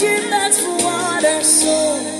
dream that's what I saw.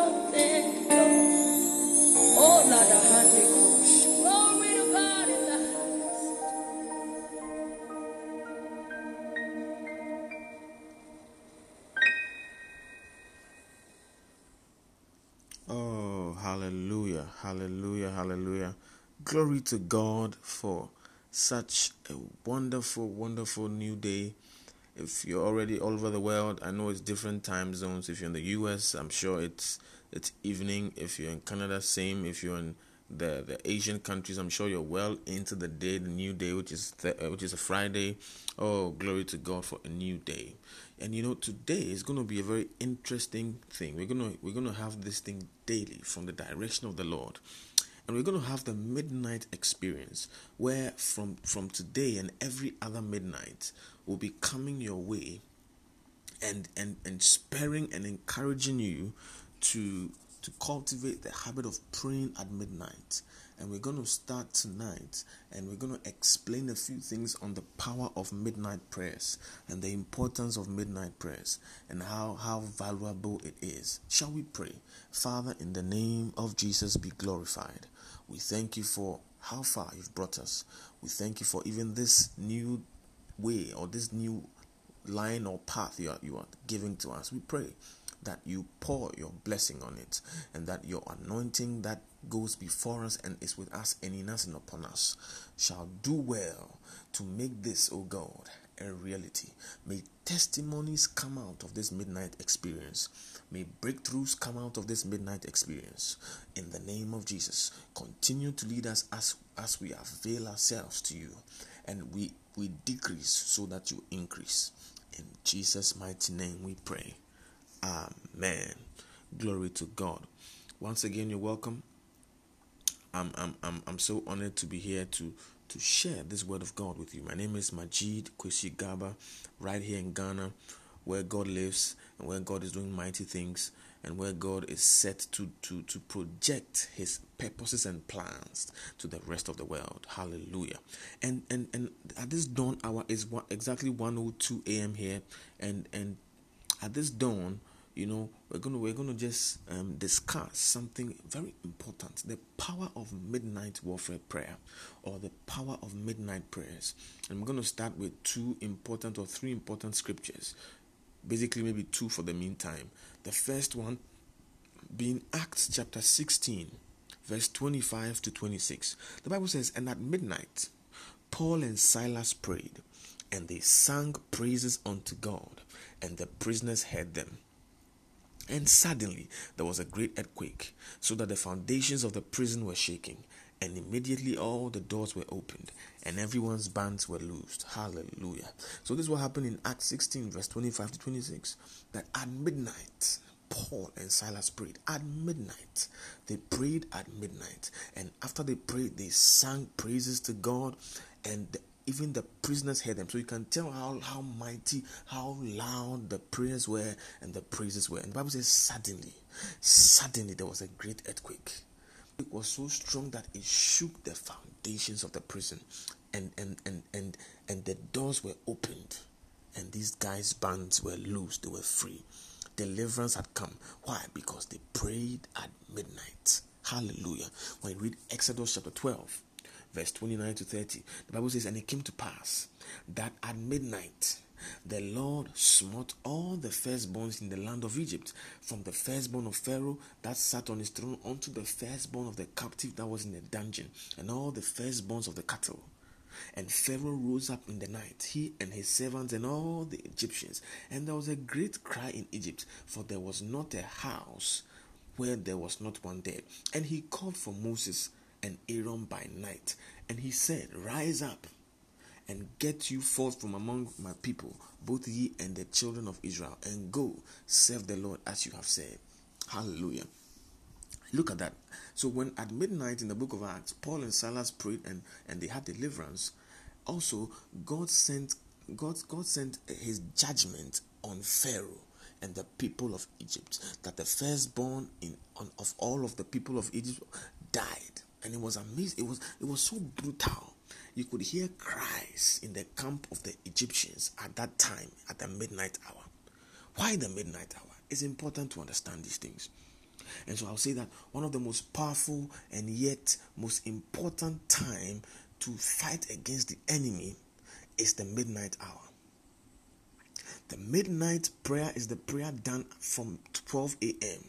Hallelujah, hallelujah. Glory to God for such a wonderful, wonderful new day. If you're already all over the world, I know it's different time zones. If you're in the US, I'm sure it's it's evening. If you're in Canada, same. If you're in the, the Asian countries, I'm sure you're well into the day, the new day, which is th- uh, which is a Friday. Oh, glory to God for a new day. And you know, today is going to be a very interesting thing. We're gonna we're gonna have this thing daily from the direction of the Lord, and we're going to have the midnight experience, where from from today and every other midnight will be coming your way, and and and spurring and encouraging you to to cultivate the habit of praying at midnight. And we're going to start tonight and we're going to explain a few things on the power of midnight prayers and the importance of midnight prayers and how, how valuable it is. Shall we pray? Father, in the name of Jesus, be glorified. We thank you for how far you've brought us. We thank you for even this new way or this new line or path you are, you are giving to us. We pray that you pour your blessing on it and that your anointing that goes before us and is with us and in us and upon us shall do well to make this, O God, a reality. May testimonies come out of this midnight experience. May breakthroughs come out of this midnight experience. In the name of Jesus, continue to lead us as, as we avail ourselves to you and we, we decrease so that you increase. In Jesus' mighty name we pray. Amen. Glory to God. Once again, you're welcome. I'm, I'm, I'm, I'm so honored to be here to, to share this word of God with you. My name is Majeed Kwesi Garba, right here in Ghana, where God lives and where God is doing mighty things and where God is set to, to, to project his purposes and plans to the rest of the world. Hallelujah. And and and at this dawn hour is what exactly 102 a.m. here and and at this dawn you know we're gonna we're gonna just um, discuss something very important the power of midnight warfare prayer or the power of midnight prayers. I'm gonna start with two important or three important scriptures basically maybe two for the meantime. The first one being acts chapter 16 verse 25 to 26 the bible says and at midnight paul and silas prayed and they sang praises unto god and the prisoners heard them and suddenly there was a great earthquake, so that the foundations of the prison were shaking. And immediately all the doors were opened, and everyone's bands were loosed. Hallelujah. So this is what happened in Acts 16, verse 25 to 26. That at midnight, Paul and Silas prayed. At midnight, they prayed at midnight. And after they prayed, they sang praises to God, and the even the prisoners heard them. So you can tell how, how mighty, how loud the prayers were and the praises were. And the Bible says, suddenly, suddenly there was a great earthquake. It was so strong that it shook the foundations of the prison, and and and and and the doors were opened, and these guys' bands were loose. They were free. Deliverance had come. Why? Because they prayed at midnight. Hallelujah. When you read Exodus chapter 12, verse 29 to 30. The Bible says, And it came to pass that at midnight the Lord smote all the firstborns in the land of Egypt, from the firstborn of Pharaoh that sat on his throne unto the firstborn of the captive that was in the dungeon, and all the firstborns of the cattle. And Pharaoh rose up in the night, he and his servants and all the Egyptians. And there was a great cry in Egypt, for there was not a house where there was not one dead. And he called for Moses and Aaron by night. And he said, Rise up and get you forth from among my people, both ye and the children of Israel, and go serve the Lord as you have said. Hallelujah. Look at that. So when at midnight in the book of Acts, Paul and Silas prayed and, and they had deliverance, also God sent God, God sent his judgment on Pharaoh and the people of Egypt, that the firstborn in on, of all of the people of Egypt died and it was amazing. It was it was so brutal. You could hear cries in the camp of the Egyptians at that time, at the midnight hour. Why the midnight hour? It's important to understand these things. And so I'll say that one of the most powerful and yet most important time to fight against the enemy is the midnight hour. The midnight prayer is the prayer done from 12 a.m.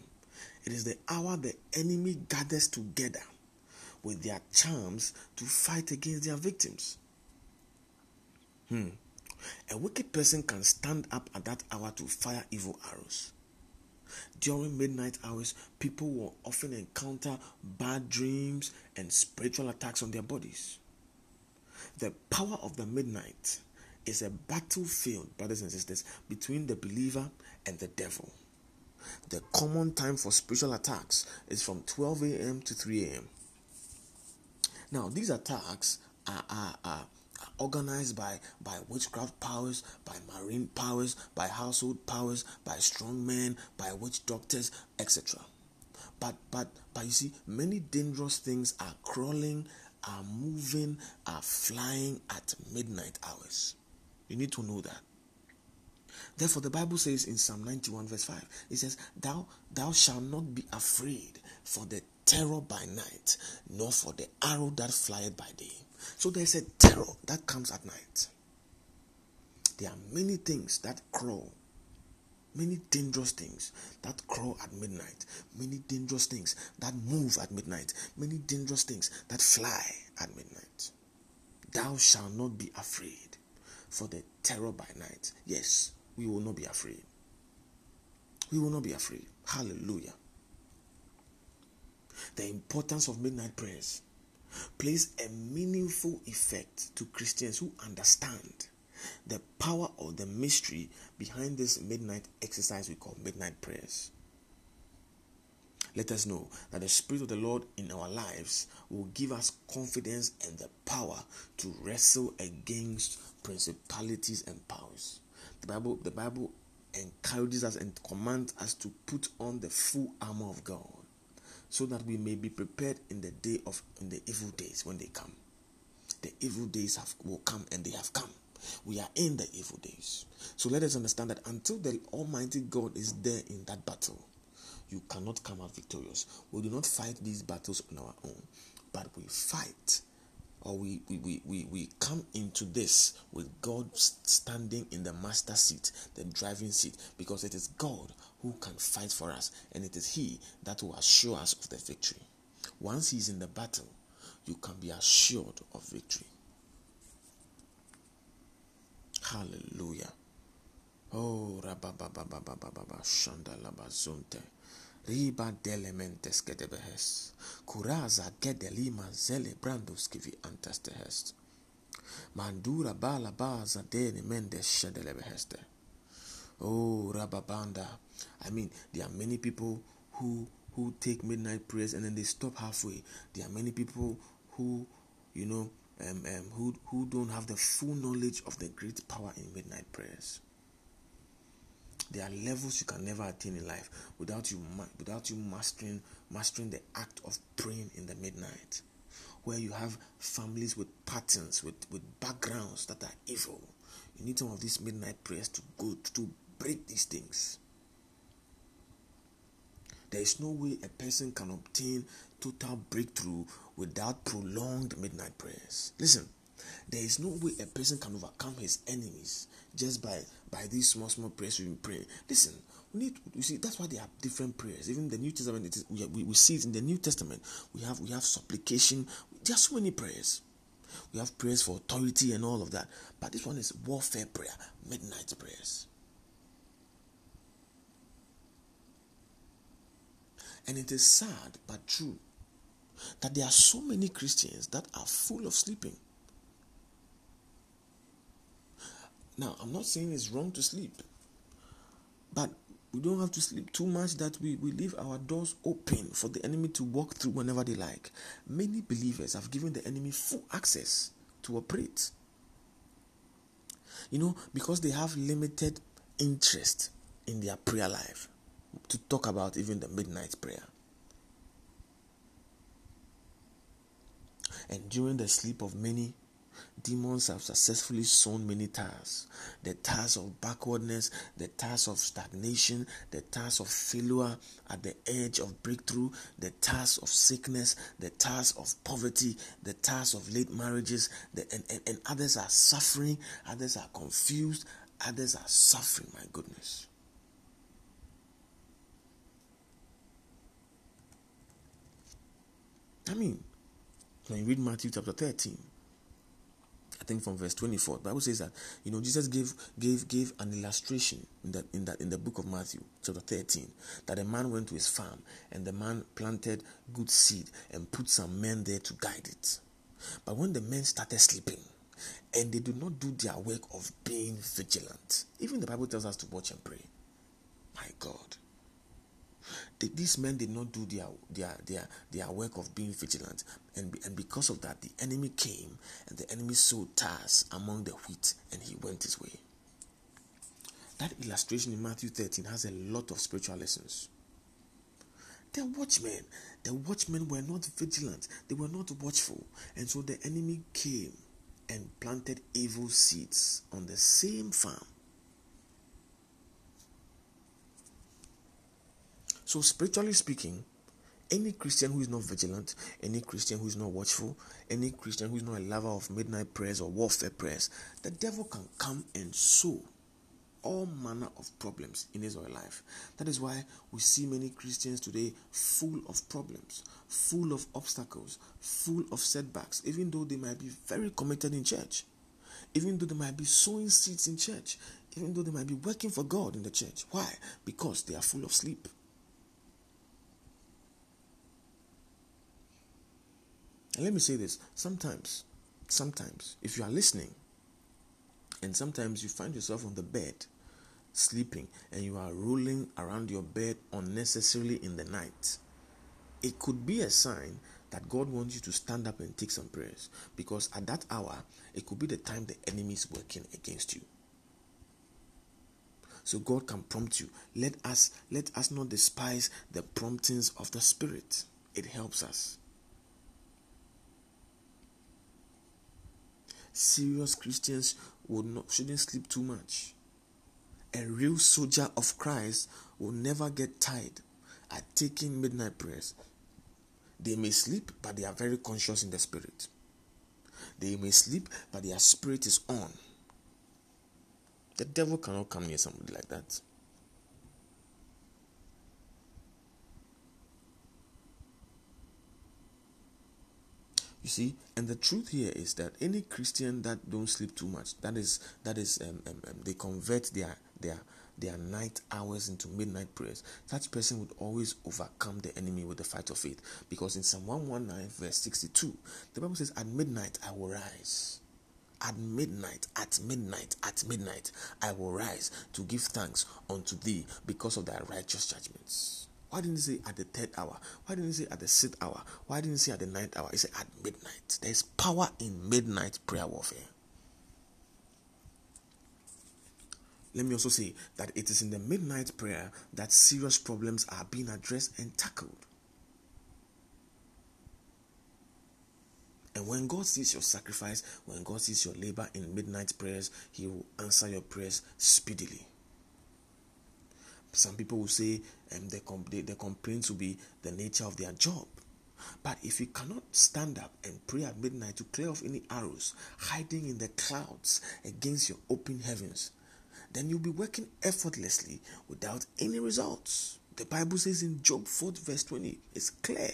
It is the hour the enemy gathers together with their charms to fight against their victims. Hmm. A wicked person can stand up at that hour to fire evil arrows. During midnight hours, people will often encounter bad dreams and spiritual attacks on their bodies. The power of the midnight is a battlefield, brothers and sisters, between the believer and the devil. The common time for spiritual attacks is from 12 a.m. to 3 a.m. Now, these attacks are, are, are organized by, by witchcraft powers, by marine powers, by household powers, by strong men, by witch doctors, etc. But but but you see, many dangerous things are crawling, are moving, are flying at midnight hours. You need to know that. Therefore, the Bible says in Psalm 91, verse 5, it says, Thou thou shalt not be afraid for the terror by night, nor for the arrow that flieth by day. So there's a terror that comes at night. There are many things that crawl, many dangerous things that crawl at midnight, many dangerous things that move at midnight, many dangerous things that fly at midnight. Thou shalt not be afraid for the terror by night. Yes, we will not be afraid. We will not be afraid. Hallelujah. The importance of midnight prayers plays a meaningful effect to Christians who understand the power or the mystery behind this midnight exercise we call midnight prayers. Let us know that the Spirit of the Lord in our lives will give us confidence and the power to wrestle against principalities and powers. The Bible, the Bible encourages us and commands us to put on the full armor of God so that we may be prepared in the day of in the evil days when they come. The evil days have will come and they have come. We are in the evil days. So let us understand that until the Almighty God is there in that battle, you cannot come out victorious. We do not fight these battles on our own, but we fight or we, we, we, we, we come into this with God standing in the master seat, the driving seat, because it is God who can fight for us, and it is He that will assure us of the victory. Once He is in the battle, you can be assured of victory. Hallelujah. Oh, rabababababababa, shandalabazunte. Riba delementes gedebehes. Kuraza gedelima zele brandos kivi antestehest. Mandura bala baza deni mendes shedelebeheste. Oh, Rababanda. I mean, there are many people who who take midnight prayers and then they stop halfway. There are many people who, you know, um, um, who who don't have the full knowledge of the great power in midnight prayers. There are levels you can never attain in life without you without you mastering mastering the act of praying in the midnight, where you have families with patterns with with backgrounds that are evil. You need some of these midnight prayers to go to break these things. There is no way a person can obtain total breakthrough without prolonged midnight prayers. Listen, there is no way a person can overcome his enemies just by by these small small prayers been praying. Listen, we need you see that's why they have different prayers. Even the New Testament, we, we, we see it in the New Testament. We have we have supplication. There are so many prayers. We have prayers for authority and all of that. But this one is warfare prayer, midnight prayers. And it is sad but true that there are so many Christians that are full of sleeping. Now, I'm not saying it's wrong to sleep, but we don't have to sleep too much that we, we leave our doors open for the enemy to walk through whenever they like. Many believers have given the enemy full access to operate. You know, because they have limited interest in their prayer life to talk about even the midnight prayer. And during the sleep of many, demons have successfully sown many tasks the task of backwardness, the task of stagnation, the task of failure at the edge of breakthrough, the task of sickness, the task of poverty, the task of late marriages, the, and, and, and others are suffering, others are confused, others are suffering. My goodness. I mean, when you read Matthew chapter 13, I think from verse 24. The Bible says that you know Jesus gave gave gave an illustration in that in that in the book of Matthew, chapter 13, that a man went to his farm and the man planted good seed and put some men there to guide it. But when the men started sleeping, and they do not do their work of being vigilant, even the Bible tells us to watch and pray. My God these men did not do their, their, their, their work of being vigilant. And, and because of that, the enemy came and the enemy sowed tares among the wheat and he went his way. That illustration in Matthew 13 has a lot of spiritual lessons. The watchmen, the watchmen were not vigilant, they were not watchful, and so the enemy came and planted evil seeds on the same farm So, spiritually speaking, any Christian who is not vigilant, any Christian who is not watchful, any Christian who is not a lover of midnight prayers or warfare prayers, the devil can come and sow all manner of problems in his or her life. That is why we see many Christians today full of problems, full of obstacles, full of setbacks, even though they might be very committed in church, even though they might be sowing seeds in church, even though they might be working for God in the church. Why? Because they are full of sleep. And let me say this sometimes, sometimes, if you are listening, and sometimes you find yourself on the bed sleeping and you are rolling around your bed unnecessarily in the night, it could be a sign that God wants you to stand up and take some prayers because at that hour it could be the time the enemy is working against you. So God can prompt you. Let us let us not despise the promptings of the Spirit. It helps us. Serious Christians would not shouldn't sleep too much. A real soldier of Christ will never get tired at taking midnight prayers. They may sleep, but they are very conscious in the spirit. They may sleep, but their spirit is on. The devil cannot come near somebody like that. You see, and the truth here is that any Christian that don't sleep too much, that is that is um, um, um, they convert their their their night hours into midnight prayers. Such person would always overcome the enemy with the fight of faith, because in Psalm 119 verse 62, the Bible says, "At midnight I will rise." At midnight, at midnight, at midnight, I will rise to give thanks unto thee because of thy righteous judgments. Why didn't he say at the third hour? Why didn't he say at the sixth hour? Why didn't he say at the ninth hour? He said at midnight. There's power in midnight prayer warfare. Let me also say that it is in the midnight prayer that serious problems are being addressed and tackled. And when God sees your sacrifice, when God sees your labor in midnight prayers, He will answer your prayers speedily. Some people will say um, the, the, the complaints will be the nature of their job. But if you cannot stand up and pray at midnight to clear off any arrows hiding in the clouds against your open heavens, then you'll be working effortlessly without any results. The Bible says in Job 4 verse 20, it's clear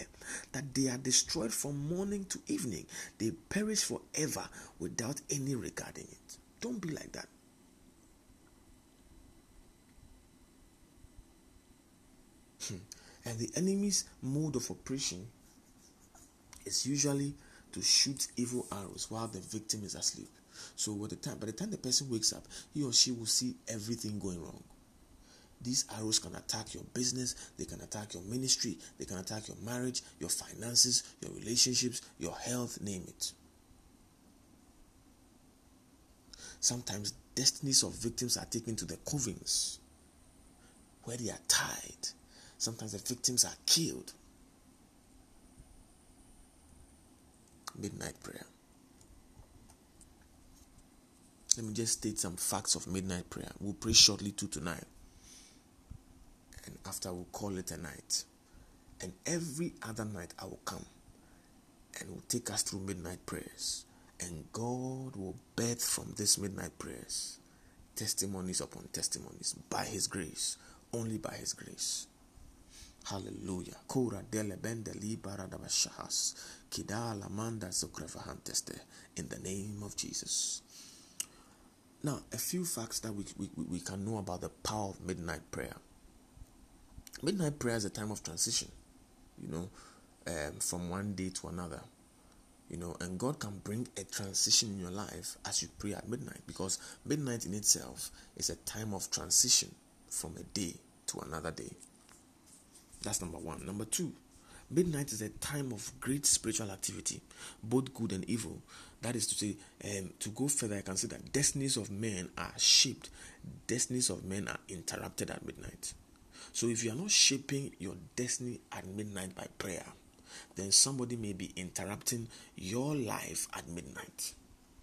that they are destroyed from morning to evening. They perish forever without any regarding it. Don't be like that. And the enemy's mode of operation is usually to shoot evil arrows while the victim is asleep. So by the time by the time the person wakes up, he or she will see everything going wrong. These arrows can attack your business, they can attack your ministry, they can attack your marriage, your finances, your relationships, your health, name it. Sometimes destinies of victims are taken to the covens where they are tied Sometimes the victims are killed. Midnight prayer. Let me just state some facts of midnight prayer. We'll pray shortly too tonight. And after we'll call it a night. And every other night I will come and will take us through midnight prayers. And God will birth from this midnight prayers testimonies upon testimonies by His grace, only by His grace. Hallelujah. Kura dele bende libara dabashahas. Kidala manda zukrevahanteste. In the name of Jesus. Now, a few facts that we, we, we can know about the power of midnight prayer. Midnight prayer is a time of transition, you know, um, from one day to another you know and god can bring a transition in your life as you pray at midnight because midnight in itself is a time of transition from a day to another day that's number one number two midnight is a time of great spiritual activity both good and evil that is to say um, to go further i can say that destinies of men are shaped destinies of men are interrupted at midnight so if you are not shaping your destiny at midnight by prayer then somebody may be interrupting your life at midnight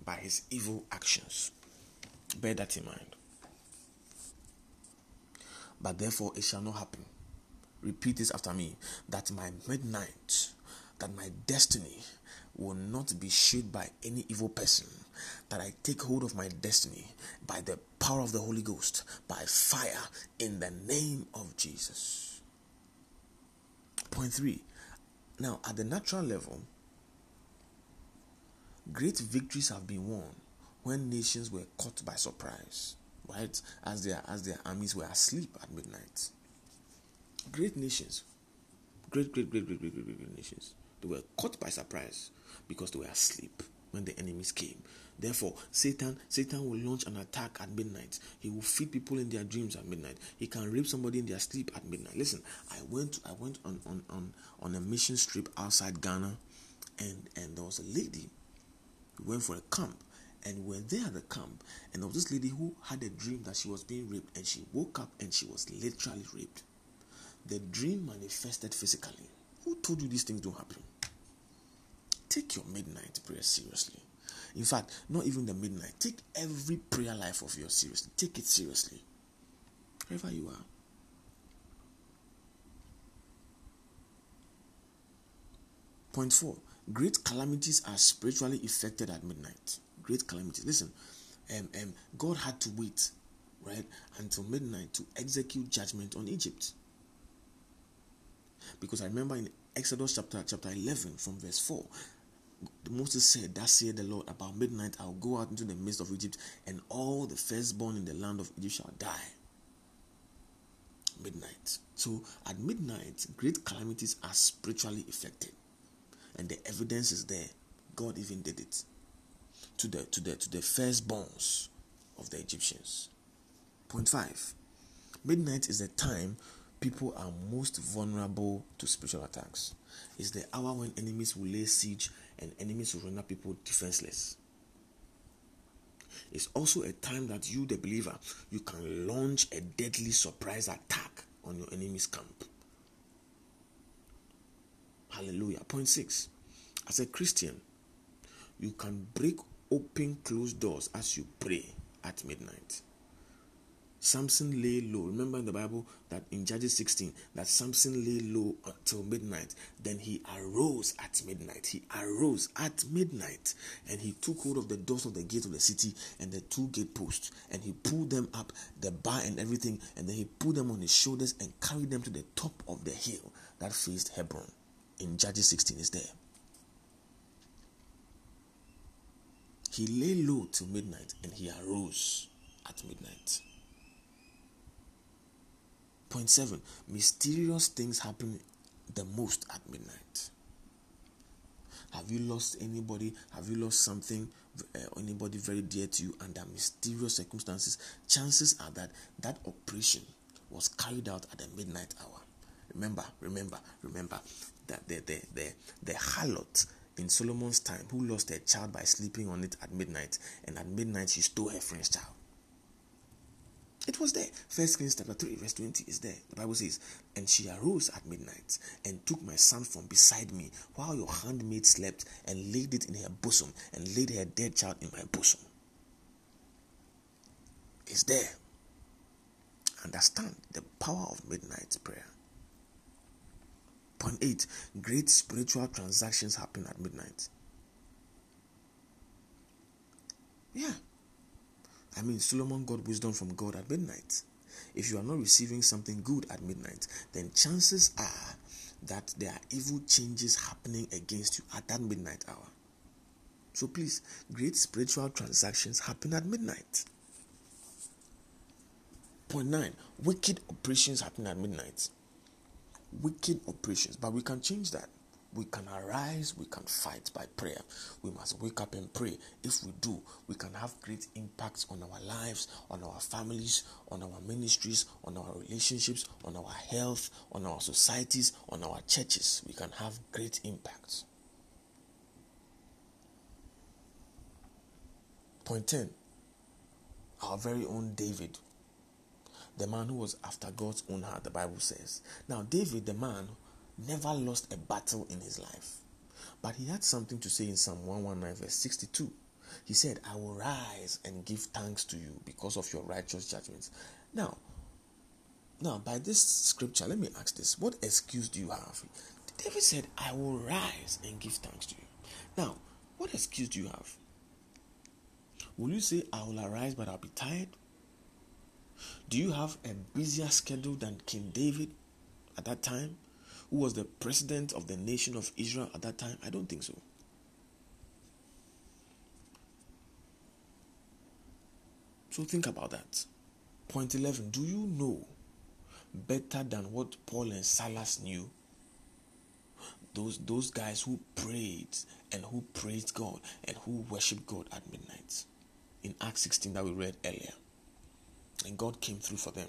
by his evil actions. Bear that in mind. But therefore, it shall not happen. Repeat this after me that my midnight, that my destiny will not be shaped by any evil person. That I take hold of my destiny by the power of the Holy Ghost, by fire, in the name of Jesus. Point three now, at the natural level, great victories have been won when nations were caught by surprise, right? As their as their armies were asleep at midnight. Great nations, great, great, great, great, great, great, great, great nations, they were caught by surprise because they were asleep when the enemies came. Therefore, Satan Satan will launch an attack at midnight. He will feed people in their dreams at midnight. He can rape somebody in their sleep at midnight. Listen, I went I went on on on, on a mission trip outside Ghana, and and there was a lady. We went for a camp, and we were there at the camp, and there was this lady who had a dream that she was being raped, and she woke up and she was literally raped. The dream manifested physically. Who told you these things don't happen? Take your midnight prayer seriously. In fact, not even the midnight. Take every prayer life of yours seriously. Take it seriously. Wherever you are. Point four great calamities are spiritually effected at midnight. Great calamities. Listen, um, um, God had to wait, right, until midnight to execute judgment on Egypt. Because I remember in Exodus chapter chapter 11 from verse 4, Moses said, Thus said the Lord, about midnight I'll go out into the midst of Egypt, and all the firstborn in the land of Egypt shall die. Midnight. So at midnight, great calamities are spiritually effected. And the evidence is there. God even did it to the to the to the firstborns of the Egyptians. Point five. Midnight is the time people are most vulnerable to spiritual attacks. It's the hour when enemies will lay siege and enemies will render people defenseless. It's also a time that you, the believer, you can launch a deadly surprise attack on your enemy's camp. Hallelujah. Point six. As a Christian, you can break open closed doors as you pray at midnight. Samson lay low. Remember in the Bible that in Judges 16 that Samson lay low until midnight. Then he arose at midnight. He arose at midnight and he took hold of the doors of the gate of the city and the two gate posts and he pulled them up, the bar and everything, and then he put them on his shoulders and carried them to the top of the hill that faced Hebron. In Judges 16 is there. He lay low till midnight and he arose at midnight. Point seven mysterious things happen the most at midnight. Have you lost anybody? Have you lost something, uh, anybody very dear to you under mysterious circumstances? Chances are that that operation was carried out at the midnight hour. Remember, remember, remember that the the the, the harlot in Solomon's time who lost her child by sleeping on it at midnight, and at midnight she stole her friend's child. It was there. First Kings chapter 3, verse 20 is there. The Bible says, And she arose at midnight and took my son from beside me while your handmaid slept and laid it in her bosom and laid her dead child in my bosom. It's there. Understand the power of midnight prayer. Point 8 Great spiritual transactions happen at midnight. Yeah. I mean, Solomon got wisdom from God at midnight. if you are not receiving something good at midnight, then chances are that there are evil changes happening against you at that midnight hour. So please, great spiritual transactions happen at midnight. Point nine, wicked operations happen at midnight. Wicked operations, but we can change that. We can arise, we can fight by prayer. We must wake up and pray. If we do, we can have great impacts on our lives, on our families, on our ministries, on our relationships, on our health, on our societies, on our churches. We can have great impacts. Point 10 Our very own David, the man who was after God's own heart, the Bible says. Now, David, the man never lost a battle in his life. But he had something to say in Psalm 119, verse 62. He said, I will rise and give thanks to you because of your righteous judgments. Now, now, by this scripture, let me ask this what excuse do you have? David said, I will rise and give thanks to you. Now, what excuse do you have? Will you say, I will arise, but I'll be tired? Do you have a busier schedule than King David at that time? Who was the president of the nation of Israel at that time? I don't think so. So think about that. Point 11 Do you know better than what Paul and Silas knew? Those, those guys who prayed and who praised God and who worshiped God at midnight. In Acts 16 that we read earlier. And God came through for them.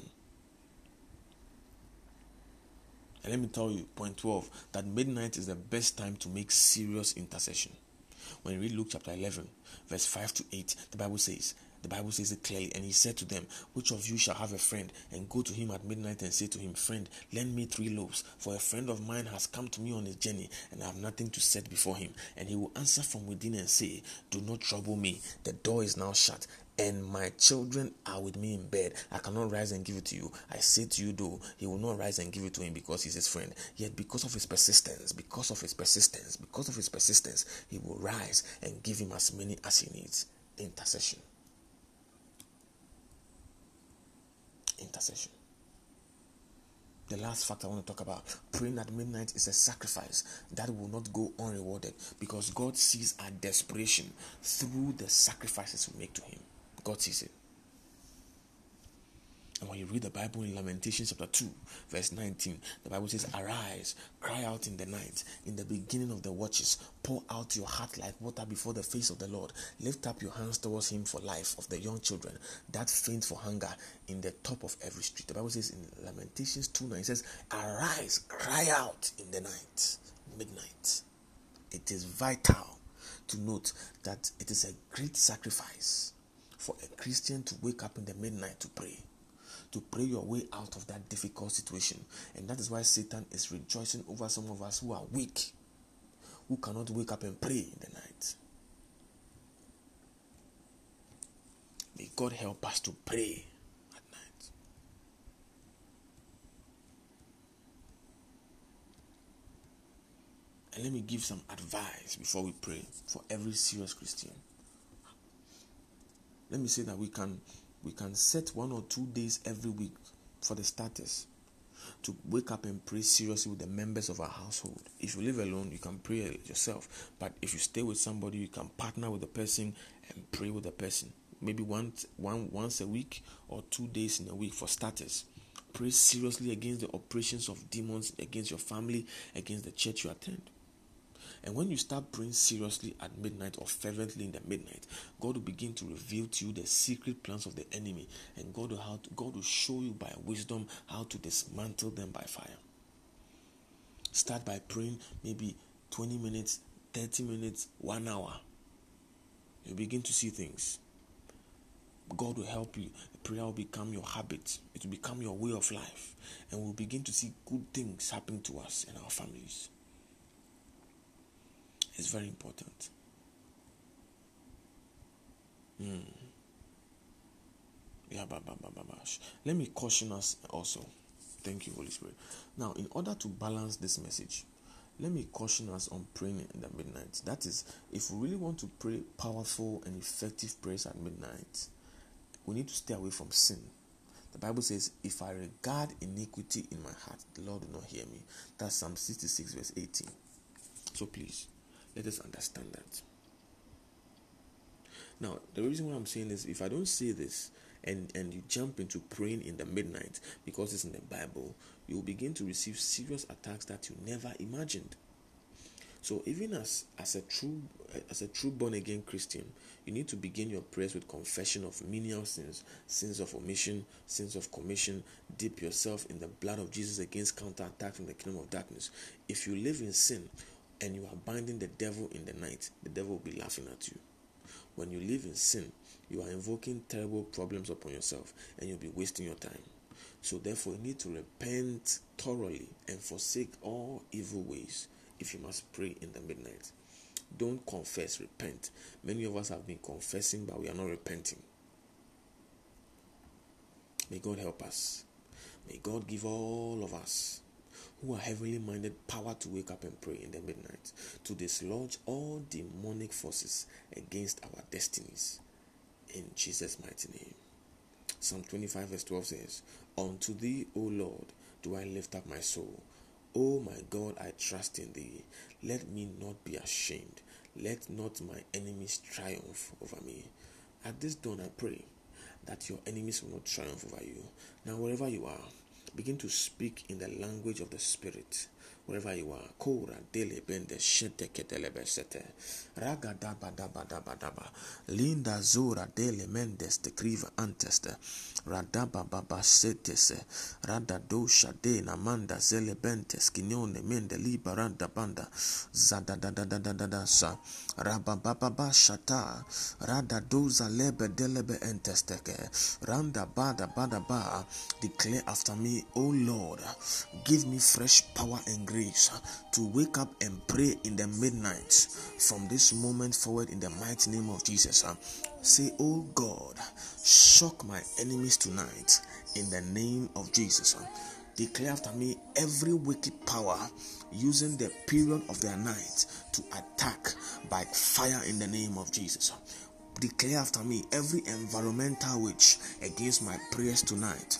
And let me tell you, point 12, that midnight is the best time to make serious intercession. When you read Luke chapter 11, verse 5 to 8, the Bible says, the Bible says it clearly, and he said to them, Which of you shall have a friend, and go to him at midnight and say to him, Friend, lend me three loaves, for a friend of mine has come to me on his journey, and I have nothing to set before him. And he will answer from within and say, Do not trouble me, the door is now shut, and my children are with me in bed. I cannot rise and give it to you. I say to you, though, he will not rise and give it to him because he's his friend. Yet, because of his persistence, because of his persistence, because of his persistence, he will rise and give him as many as he needs. Intercession. Intercession. The last fact I want to talk about praying at midnight is a sacrifice that will not go unrewarded because God sees our desperation through the sacrifices we make to Him. God sees it. And when you read the Bible in Lamentations chapter 2, verse 19, the Bible says, Arise, cry out in the night, in the beginning of the watches, pour out your heart like water before the face of the Lord. Lift up your hands towards him for life of the young children that faint for hunger in the top of every street. The Bible says in Lamentations 2 9, it says, Arise, cry out in the night, midnight. It is vital to note that it is a great sacrifice for a Christian to wake up in the midnight to pray, to pray your way out of that difficult situation. And that is why Satan is rejoicing over some of us who are weak, who cannot wake up and pray in the night. May God help us to pray at night. And let me give some advice before we pray for every serious Christian let me say that we can we can set one or two days every week for the starters to wake up and pray seriously with the members of our household. If you live alone, you can pray yourself. But if you stay with somebody, you can partner with the person and pray with the person. Maybe once one once a week or two days in a week for starters. Pray seriously against the operations of demons against your family, against the church you attend. And when you start praying seriously at midnight or fervently in the midnight, God will begin to reveal to you the secret plans of the enemy, and God will how to, God will show you by wisdom how to dismantle them by fire. Start by praying maybe 20 minutes, 30 minutes, one hour. You begin to see things. God will help you. Prayer will become your habit. It will become your way of life. And we'll begin to see good things happen to us and our families. It's very important. Hmm. Yeah, bah, bah, bah. Let me caution us also. Thank you, Holy Spirit. Now, in order to balance this message, let me caution us on praying in the midnight. That is, if we really want to pray powerful and effective prayers at midnight, we need to stay away from sin. The Bible says, If I regard iniquity in my heart, the Lord will not hear me. That's Psalm 66, verse 18. So please, let us understand that. Now, the reason why I'm saying this, if I don't say this and, and you jump into praying in the midnight because it's in the Bible, you will begin to receive serious attacks that you never imagined. So even as as a true as a true born again Christian, you need to begin your prayers with confession of menial sins, sins of omission, sins of commission. Dip yourself in the blood of Jesus against counterattack from the kingdom of darkness. If you live in sin and you are binding the devil in the night, the devil will be laughing at you. When you live in sin, you are invoking terrible problems upon yourself and you'll be wasting your time. So, therefore, you need to repent thoroughly and forsake all evil ways if you must pray in the midnight. Don't confess, repent. Many of us have been confessing, but we are not repenting. May God help us. May God give all of us who are heavily minded power to wake up and pray in the midnight to dislodge all demonic forces against our destinies. In Jesus' mighty name. Psalm 25, verse 12 says, Unto thee, O Lord, do I lift up my soul. O my God, I trust in thee. Let me not be ashamed. Let not my enemies triumph over me. At this dawn, I pray that your enemies will not triumph over you. Now, wherever you are, begin to speak in the language of the Spirit wherever you are. Kora dele bende shete ketele besete. Raga daba daba daba daba. Linda zora dele mendes te kriva anteste. Radaba baba setese. Rada dosha de namanda zele bentes kinyone mende liba randa banda. Zada da da da da da da sa. Raba baba ba shata. Rada doza lebe delebe entesteke. Randa bada bada ba. Declare after me, O Lord, give me fresh power and grace grace to wake up and pray in the midnight from this moment forward in the mighty name of Jesus. Uh, say, Oh God, shock my enemies tonight in the name of Jesus. Uh. Declare after me every wicked power using the period of their night to attack by fire in the name of Jesus uh. declare after me every environmental witch against my prayers tonight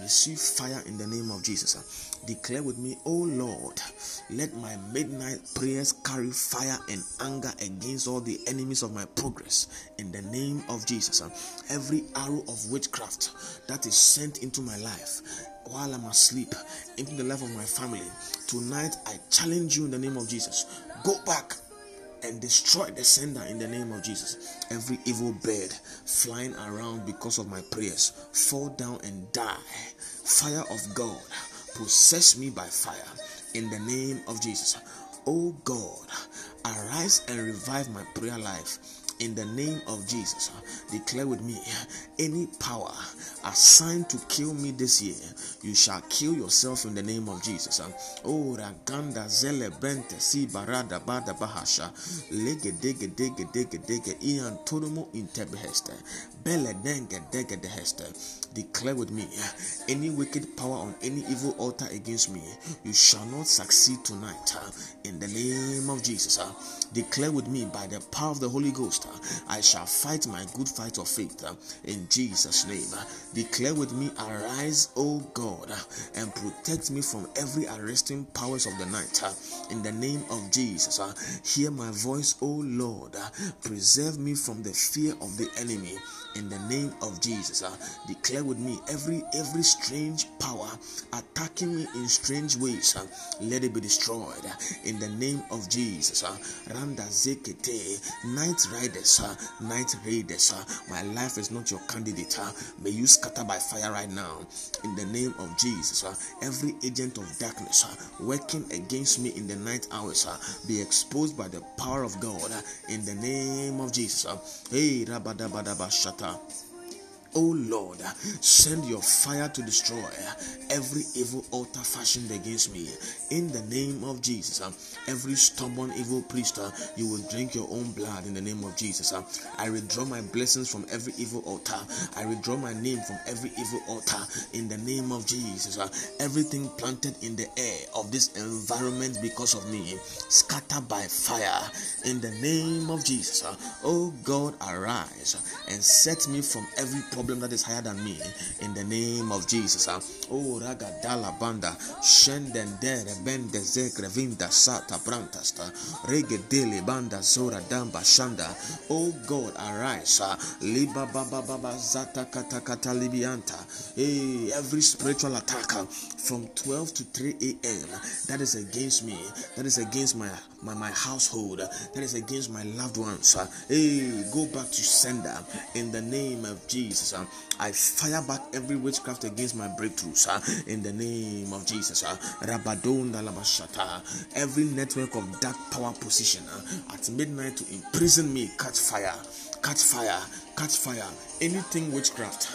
receive fire in the name of Jesus. Declare with me, Oh Lord, let my midnight prayers carry fire and anger against all the enemies of my progress in the name of Jesus. Uh, every arrow of witchcraft that is sent into my life while I'm asleep, into the life of my family, tonight I challenge you in the name of Jesus. Go back and destroy the sender in the name of Jesus. Every evil bird flying around because of my prayers, fall down and die. Fire of God, possess me by fire in the name of Jesus. Oh God, arise and revive my prayer life in the name of Jesus. Declare with me any power assigned to kill me this year, you shall kill yourself in the name of Jesus. Oh, Raganda Zele Bente Si Barada Bada Bahasha Lege Dege Dege Dege Dege Ian Torumo Intebeheste Declare with me eh, any wicked power on any evil altar against me, you shall not succeed tonight eh, in the name of Jesus. Eh. Declare with me by the power of the Holy Ghost, I shall fight my good fight of faith in Jesus' name. Declare with me, Arise, O God, and protect me from every arresting powers of the night. In the name of Jesus, hear my voice, O Lord. Preserve me from the fear of the enemy in the name of Jesus. Uh, declare with me every every strange power attacking me in strange ways. Uh, let it be destroyed uh, in the name of Jesus. Uh, Randa Zekete, night riders, uh, night raiders. Uh, my life is not your candidate. May you scatter by fire right now in the name of Jesus. Every agent of darkness working against me in the night hours be exposed by the power of God in the name of Jesus. Hey, Rabadabadaba Shata. Oh Lord, send your fire to destroy every evil altar fashioned against me. In the name of Jesus, every stubborn evil priest, you will drink your own blood in the name of Jesus. I withdraw my blessings from every evil altar. I withdraw my name from every evil altar in the name of Jesus. Everything planted in the air of this environment because of me, scatter by fire in the name of Jesus. Oh God, arise and set me from every problem problem that is higher than me in the name of Jesus. Uh, oh, ragadala banda, shenden dere bende zekre vinda sata brantasta, regedele banda zora damba shanda. Oh God, arise. Uh, liba baba baba zata kata kata libianta. Hey, every spiritual attack uh, from 12 to 3 a.m. that is against me, that is against my my, my household, that is against my loved ones. Uh, hey, go back to sender in the name of Jesus. Uh, I fire back every witchcraft against my breakthroughs uh, in the name of Jesus. Uh, Every network of dark power position uh, at midnight to imprison me, catch fire, catch fire, catch fire. Anything witchcraft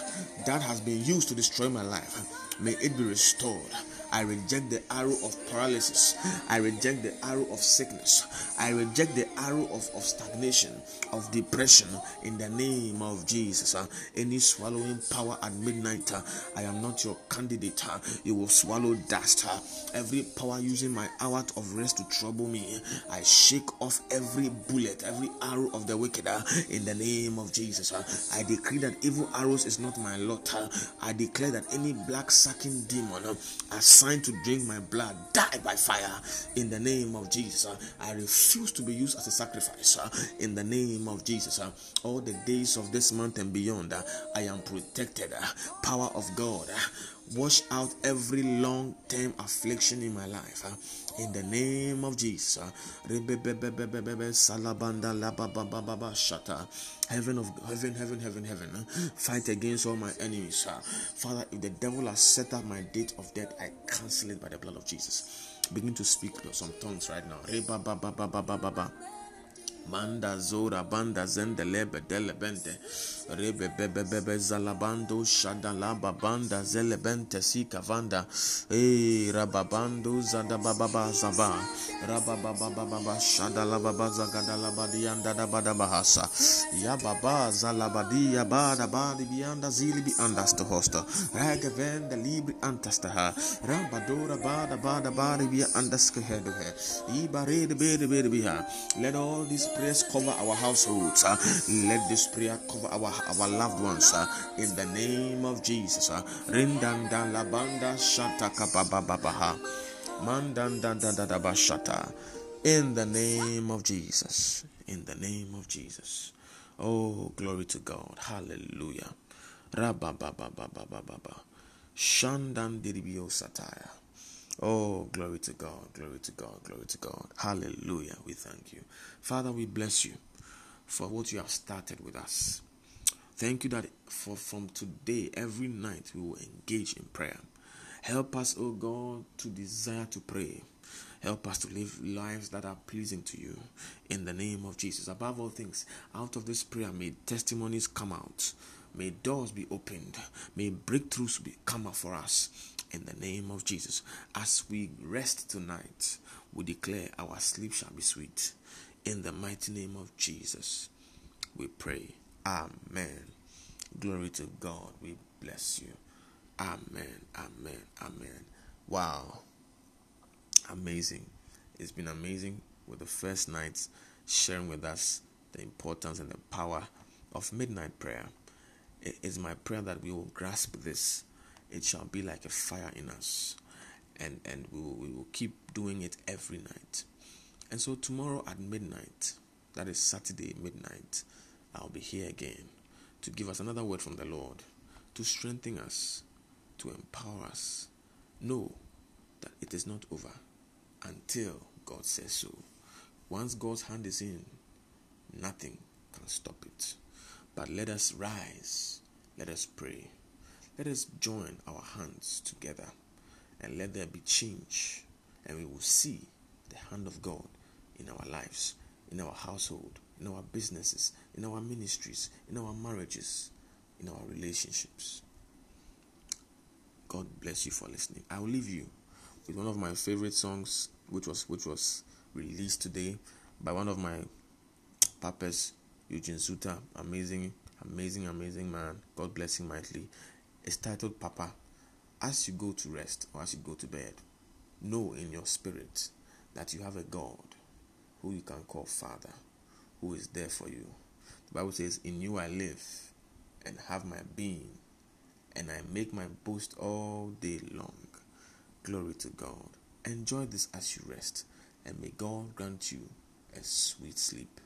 that has been used to destroy my life, may it be restored I reject the arrow of paralysis. I reject the arrow of sickness. I reject the arrow of, of stagnation, of depression in the name of Jesus. Uh, any swallowing power at midnight, uh, I am not your candidate. Uh, you will swallow dust. Every power using my hour of rest to trouble me, I shake off every bullet, every arrow of the wicked in the name of Jesus. I decree that evil arrows is not my lot. I declare that any black sucking demon uh, assigned to drink my blood die by fire in the name of Jesus. Uh, I refuse to be used as a sacrifice uh, in the name of Jesus. Uh, all the days of this month and beyond, I am protected. Power of God, wash out every long term affliction in my life. In the name of Jesus. Heaven of heaven, heaven, heaven, heaven. uh, Fight against all my enemies. uh. Father, if the devil has set up my date of death, I cancel it by the blood of Jesus. Begin to speak some tongues right now. Manda zora banda zende lebe dele bende zalabando shada laba banda zele bente sika vanda eh rababando zada baba ba zaba rababa baba baba shada laba baza gada laba dianda da bada bahasa ya baba zalabadi bada bianda libri antasta ha rabadora bada bada de bede bede biha let all these prayers cover our households. let this prayer cover our, our loved ones uh, in the name of Jesus. Uh, Rindanda. In the name of Jesus. In the name of Jesus. Oh, glory to God. Hallelujah. Rabababababababa. Shandan diribio satire. Oh, glory to God, glory to God, glory to God. Hallelujah. We thank you. Father, we bless you for what you have started with us. Thank you that for from today, every night, we will engage in prayer. Help us, oh God, to desire to pray. Help us to live lives that are pleasing to you in the name of Jesus. Above all things, out of this prayer, may testimonies come out. May doors be opened. May breakthroughs be come up for us in the name of Jesus. As we rest tonight, we declare our sleep shall be sweet. In the mighty name of Jesus, we pray. Amen. Glory to God. We bless you. Amen. Amen. Amen. Wow. Amazing. It's been amazing with the first nights sharing with us the importance and the power of midnight prayer. It is my prayer that we will grasp this. It shall be like a fire in us. And, and we, will, we will keep doing it every night. And so tomorrow at midnight, that is Saturday midnight, I'll be here again to give us another word from the Lord, to strengthen us, to empower us. Know that it is not over until God says so. Once God's hand is in, nothing can stop it. But let us rise, let us pray, let us join our hands together, and let there be change, and we will see the hand of God in our lives, in our household, in our businesses, in our ministries, in our marriages, in our relationships. God bless you for listening. I will leave you with one of my favorite songs, which was which was released today by one of my papas, Eugene Zuta. Amazing, amazing, amazing man. God bless him mightily. It's titled Papa. As you go to rest or as you go to bed, know in your spirit that you have a God who you can call Father, who is there for you. The Bible says, In you I live and have my being, and I make my boast all day long. Glory to God. Enjoy this as you rest, and may God grant you a sweet sleep.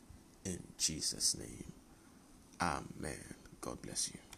In Jesus' name. Amen. God bless you.